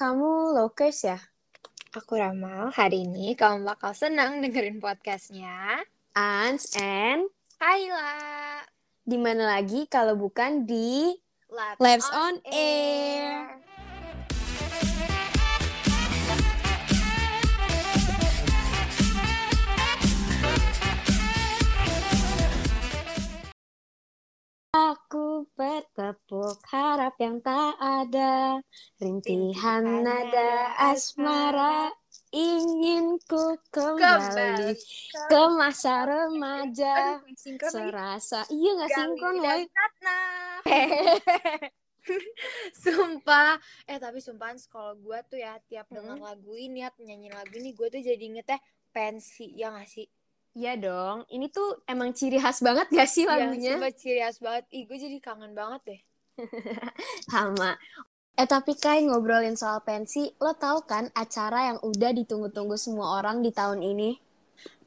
kamu Lokers ya? Aku Ramal, hari ini kamu bakal senang dengerin podcastnya. Ans and Kaila di mana lagi kalau bukan di Labs, Labs on Air. Aku bertepuk harap yang tak ada Rintihan nada asmara Ingin ku kembali ke masa remaja lagi. Serasa Iya gak sinkron Tatna. Sumpah, eh tapi sumpahan kalau gue tuh ya tiap Hmm. lagu ini, tiap nyanyi lagu ini, gue tuh jadi ingetnya pensi, ya gak sih? Iya dong Ini tuh emang ciri khas banget gak sih Iya, lagunya sumpah ciri khas banget. Ih, gue jadi kangen banget deh. Sama Eh tapi Kai ngobrolin soal pensi Lo tahu kan acara yang udah ditunggu-tunggu semua orang di tahun ini?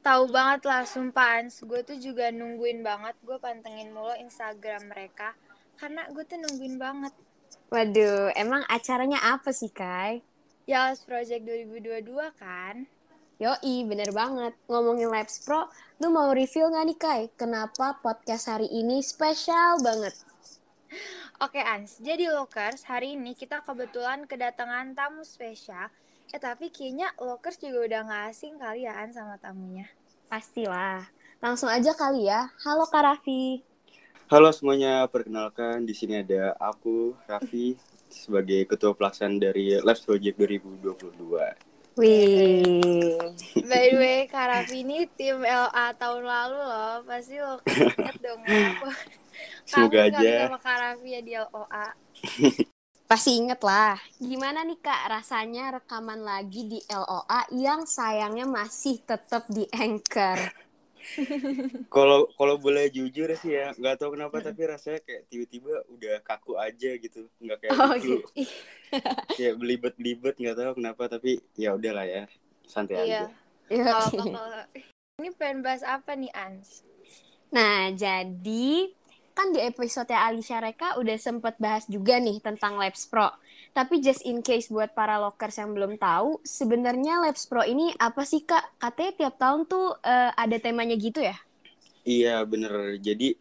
Tahu banget lah, sumpahan. Gue tuh juga nungguin banget. Gue pantengin mulu Instagram mereka. Karena gue tuh nungguin banget. Waduh, emang acaranya apa sih Kai? Yas Project 2022 kan? Yoi, bener banget. Ngomongin Labs Pro, lu mau review gak nih Kai? Kenapa podcast hari ini spesial banget? Oke Ans, jadi Lokers, hari ini kita kebetulan kedatangan tamu spesial. Eh tapi kayaknya Lokers juga udah gak asing kali ya Ans sama tamunya. Pastilah. Langsung aja kali ya. Halo Kak Raffi. Halo semuanya, perkenalkan di sini ada aku Raffi sebagai ketua pelaksana dari Labs Project 2022. Wih. By the way, Kak Raffi ini tim LA tahun lalu loh. Pasti Lokers inget dong ya. Aku Semoga aja. sama Kak Raffi ya di LOA. Pasti inget lah. Gimana nih Kak rasanya rekaman lagi di LOA yang sayangnya masih tetap di Anchor? Kalau kalau boleh jujur sih ya, nggak tahu kenapa tapi rasanya kayak tiba-tiba udah kaku aja gitu, nggak kayak Oh, dulu. gitu. Kayak belibet-belibet nggak tahu kenapa tapi ya udahlah ya, santai Iya. aja. Ya, Kalau oke. kalau- ini pengen bahas apa nih Ans? Nah, jadi kan di episode Alicia Reka udah sempet bahas juga nih tentang Labs Pro. Tapi just in case buat para lockers yang belum tahu, sebenarnya Labs Pro ini apa sih Kak? Katanya tiap tahun tuh eh, ada temanya gitu ya? Iya bener. Jadi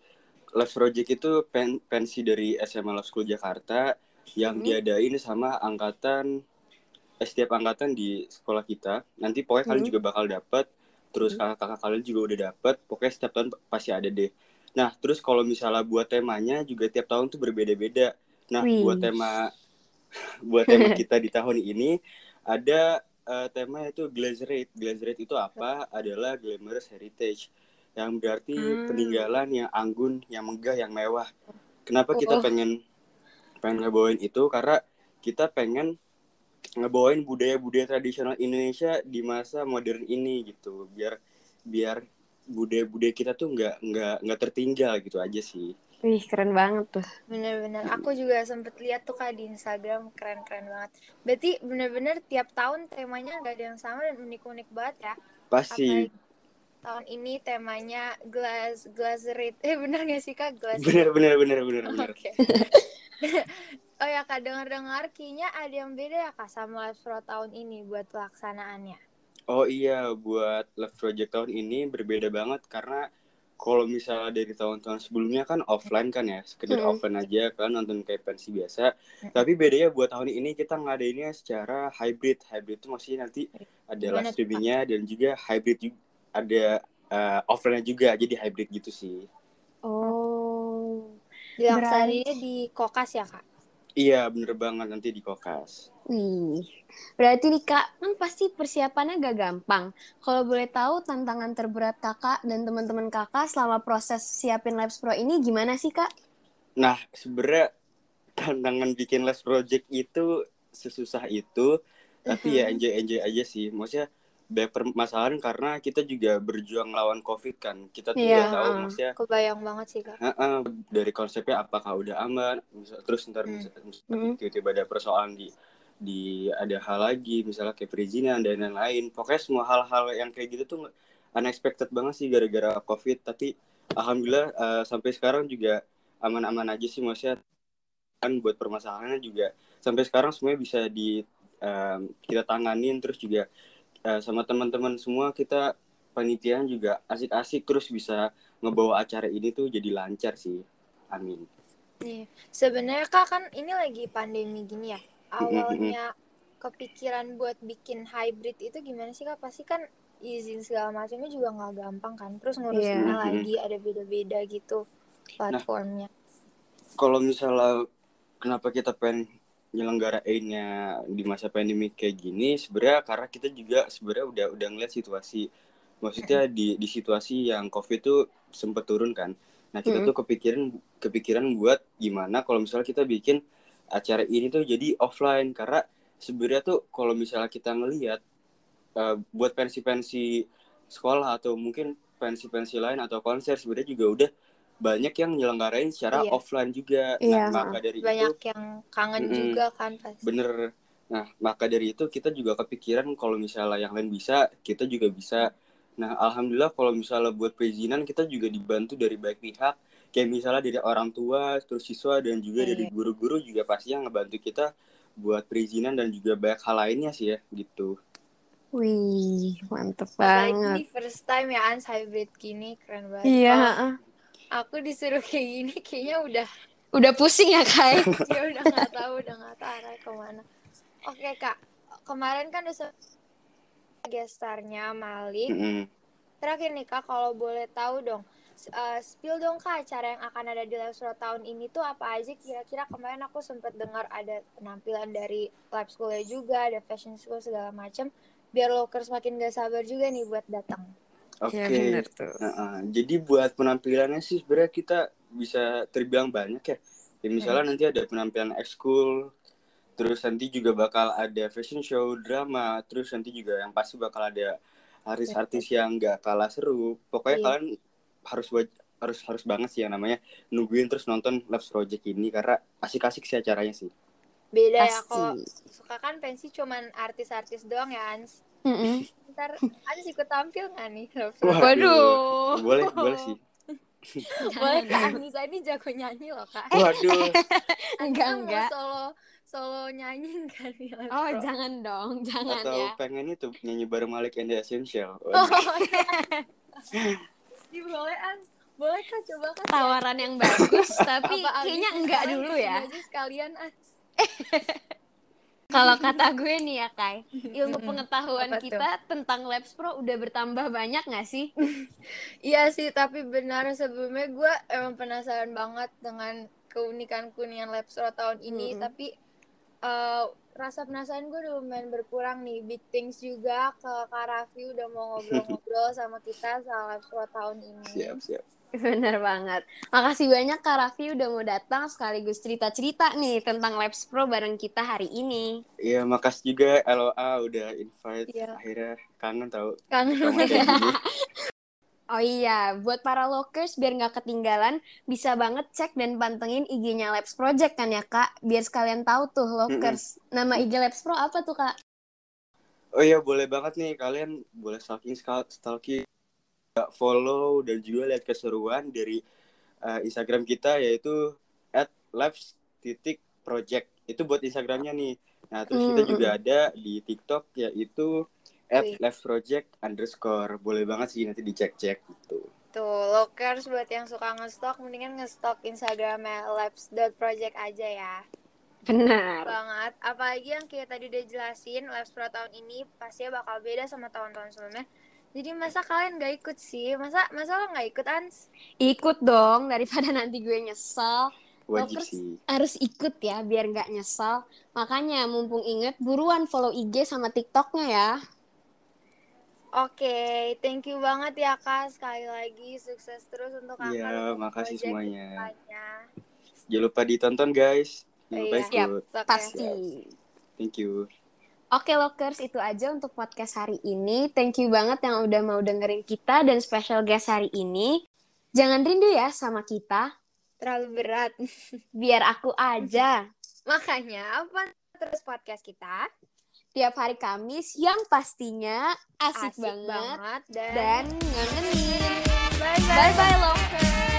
Labs Project itu pen- pensi dari SMA Love School Jakarta yang Hmm. diadain sama angkatan eh, setiap angkatan di sekolah kita. Nanti pokoknya kalian Hmm. juga bakal dapet. Terus Hmm. kakak-kakak kalian juga udah dapet. Pokoknya setiap tahun pasti ada deh. Nah, terus kalau misalnya buat temanya juga tiap tahun tuh berbeda-beda. Nah, Wih. buat tema buat tema kita di tahun ini ada eh, tema itu Glazerate. Glazerate itu apa? Adalah Glamorous Heritage yang berarti Hmm. peninggalan yang anggun, yang megah, yang mewah. Kenapa kita Oh. pengen pengen ngebawain itu? Karena kita pengen ngebawain budaya-budaya tradisional Indonesia di masa modern ini gitu. Biar biar budaya-budaya kita tuh nggak nggak nggak tertinggal gitu aja sih. Wih, keren banget tuh. Bener-bener, aku juga sempet lihat tuh kak di Instagram keren-keren banget. Berarti bener-bener tiap tahun temanya nggak ada yang sama dan unik-unik banget ya. Pasti Apalagi tahun ini temanya glass glass rate. Eh bener gak sih kak glass? bener bener bener bener bener. Oke. oh ya kak dengar-dengar kayaknya ada yang beda ya kak sama Pro tahun ini buat pelaksanaannya. Oh iya, buat Love Project tahun ini berbeda banget karena kalau misalnya dari tahun-tahun sebelumnya kan offline kan ya, sekedar Hmm. offline aja kan nonton kayak pensi biasa. Tapi bedanya buat tahun ini kita ngadainnya secara hybrid. Hybrid itu maksudnya nanti ada Gimana live streamingnya dan juga hybrid juga ada uh, offline juga, jadi hybrid gitu sih. Oh. Dilaksanainnya di Kokas ya kak? Iya, bener banget nanti di Kokas. Wih. Berarti nih Kak, kan pasti persiapannya gak gampang. Kalau boleh tahu tantangan terberat Kakak dan teman-teman Kakak selama proses siapin Labs Pro ini gimana sih Kak? Nah, sebenarnya tantangan bikin last project itu sesusah itu, tapi ya enjoy enjoy aja sih. Maksudnya banyak permasalahan karena kita juga berjuang lawan covid kan. Kita Iya, nggak tahu heeh. maksudnya Kebayang banget sih kak. heeh, dari konsepnya apakah udah aman, misal- terus ntar Hmm. Hmm. tiba-tiba ada persoalan di di ada hal lagi, misalnya kayak perizinan dan lain-lain. Pokoknya semua hal-hal yang kayak gitu tuh unexpected banget sih gara-gara covid. Tapi alhamdulillah eh, sampai sekarang juga aman-aman aja sih maksudnya kan buat permasalahannya juga sampai sekarang semuanya bisa di um, kita tanganin terus juga uh, sama teman-teman semua kita panitiaan juga asik-asik terus bisa ngebawa acara ini tuh jadi lancar sih amin Nih, sebenarnya kak kan ini lagi pandemi gini ya. Awalnya kepikiran buat bikin hybrid itu gimana sih kak? Pasti kan izin segala macamnya juga nggak gampang kan. Terus ngurusinnya Iya. lagi ada beda-beda gitu platformnya. kalau misalnya kenapa kita pengen nyelenggarainnya di masa pandemi kayak gini sebenarnya karena kita juga sebenarnya udah udah ngeliat situasi. Maksudnya di di situasi yang covid tuh sempet turun kan. Nah kita Mm-mm. tuh kepikiran kepikiran buat gimana kalau misalnya kita bikin acara ini tuh jadi offline. Karena sebenarnya tuh kalau misalnya kita ngelihat eh, buat pensi-pensi sekolah atau mungkin pensi-pensi lain atau konser sebenarnya juga udah banyak yang nyelenggarain secara Iya. offline juga. Iya. Nah, maka dari itu Banyak yang kangen Mm-mm. juga kan pasti. bener. Nah, maka dari itu kita juga kepikiran kalau misalnya yang lain bisa, kita juga bisa. Nah, alhamdulillah kalau misalnya buat perizinan kita juga dibantu dari baik pihak. Kayak misalnya dari orang tua, terus siswa dan juga dari Iya. guru-guru juga pasti yang ngebantu kita buat perizinan dan juga banyak hal lainnya sih ya gitu. Wih, mantep banget. ini first time ya Ans hybrid gini keren banget. Iya, heeh. Aku disuruh kayak gini kayaknya udah udah pusing ya Kai? ya udah nggak tahu udah nggak tahu arah ke mana. Oke kak, kemarin kan udah gestarnya Malik. Mm-mm. Terakhir nih kak, kalau boleh tahu dong, eh, spill dong kak acara yang akan ada di Live Pro tahun ini tuh apa aja kira-kira kemarin aku sempat dengar ada penampilan dari lab schoolnya juga, ada fashion school segala macam. Biar lokers makin gak sabar juga nih buat datang. Oke. Iya uh, jadi buat penampilannya sih sebenarnya kita bisa terbilang banyak ya. Ya misalnya nanti ada penampilan ekskul, terus nanti juga bakal ada fashion show, drama, terus nanti juga yang pasti bakal ada artis-artis yang gak kalah seru. Pokoknya Iya. kalian harus buat harus harus banget sih yang namanya nungguin terus nonton Labs Project ini karena asik-asik sih acaranya sih. Beda ya kalau Pasti. suka kan pensi cuman artis-artis doang ya Ans. Mm-mm. Ntar Ans ikut tampil nggak nih? Wah. Waduh. Boleh, boleh sih. Boleh kak Anissa ini jago nyanyi loh kak. Waduh. Enggak, enggak. solo solo nyanyi kan Live Oh, jangan dong, jangan Atau ya. pengen itu nyanyi bareng Malik and the Essential. Oh. Ih, boleh Ans. Boleh kak coba kan. Tawaran yang bagus, tapi Apa kayaknya enggak dulu ya. sekalian Ans. Kalau kata gue nih ya, Kai, ilmu pengetahuan Apa tuh? kita tentang Labs Pro udah bertambah banyak nggak sih? Iya sih, tapi benar sebelumnya gue emang penasaran banget dengan keunikan-keunikan Labs Pro tahun ini. Mm-mm. Tapi eh, rasa penasaran gue udah lumayan berkurang nih. Big things juga ke Kak Raffi udah mau ngobrol-ngobrol sama kita soal Pro tahun ini. Siap, siap. Bener banget. Makasih banyak Kak Raffi udah mau datang sekaligus cerita-cerita nih tentang Labs Pro bareng kita hari ini. Iya, makasih juga LOA udah invite. Iya. Akhirnya kangen tau Kangen. Oh iya, buat para lokers biar nggak ketinggalan, bisa banget cek dan pantengin IG-nya Labs Project kan ya Kak? Biar sekalian tahu tuh lokers. Nama IG Labs Pro apa tuh Kak? Oh iya, boleh banget nih kalian boleh stalking stalking follow dan juga lihat keseruan dari uh, Instagram kita yaitu @labs.project. Itu buat Instagramnya nih. Nah, terus kita Mm, juga ada di TikTok yaitu Wih. @labsproject underscore. Boleh banget sih nanti dicek-cek gitu. Tuh, lokers buat yang suka ngestok, mendingan ngestok Instagramnya labs.project aja ya. Benar. banget apalagi yang kayak tadi udah jelasin Labs Pro tahun ini pastinya bakal beda sama tahun-tahun sebelumnya jadi masa kalian gak ikut sih masa masa lo gak ikut Ans Ikut dong daripada nanti gue nyesel. Wajib sih. harus ikut ya biar nggak nyesel. Makanya mumpung inget buruan follow IG sama TikToknya ya. Oke thank you banget ya kak sekali lagi sukses terus untuk kakak Iya, makasih semuanya. Jangan lupa ditonton guys. Jangan lupa Iya. Ikut. Pasti. Thank you. Oke Lokers, itu aja untuk podcast hari ini. Thank you banget yang udah mau dengerin kita dan special guest hari ini. Jangan rindu ya sama kita, terlalu berat biar aku aja. makanya apa terus podcast kita Tiap hari Kamis yang pastinya asik, asik banget, banget dan, dan ngangenin. bye bye Bye-bye Lokers!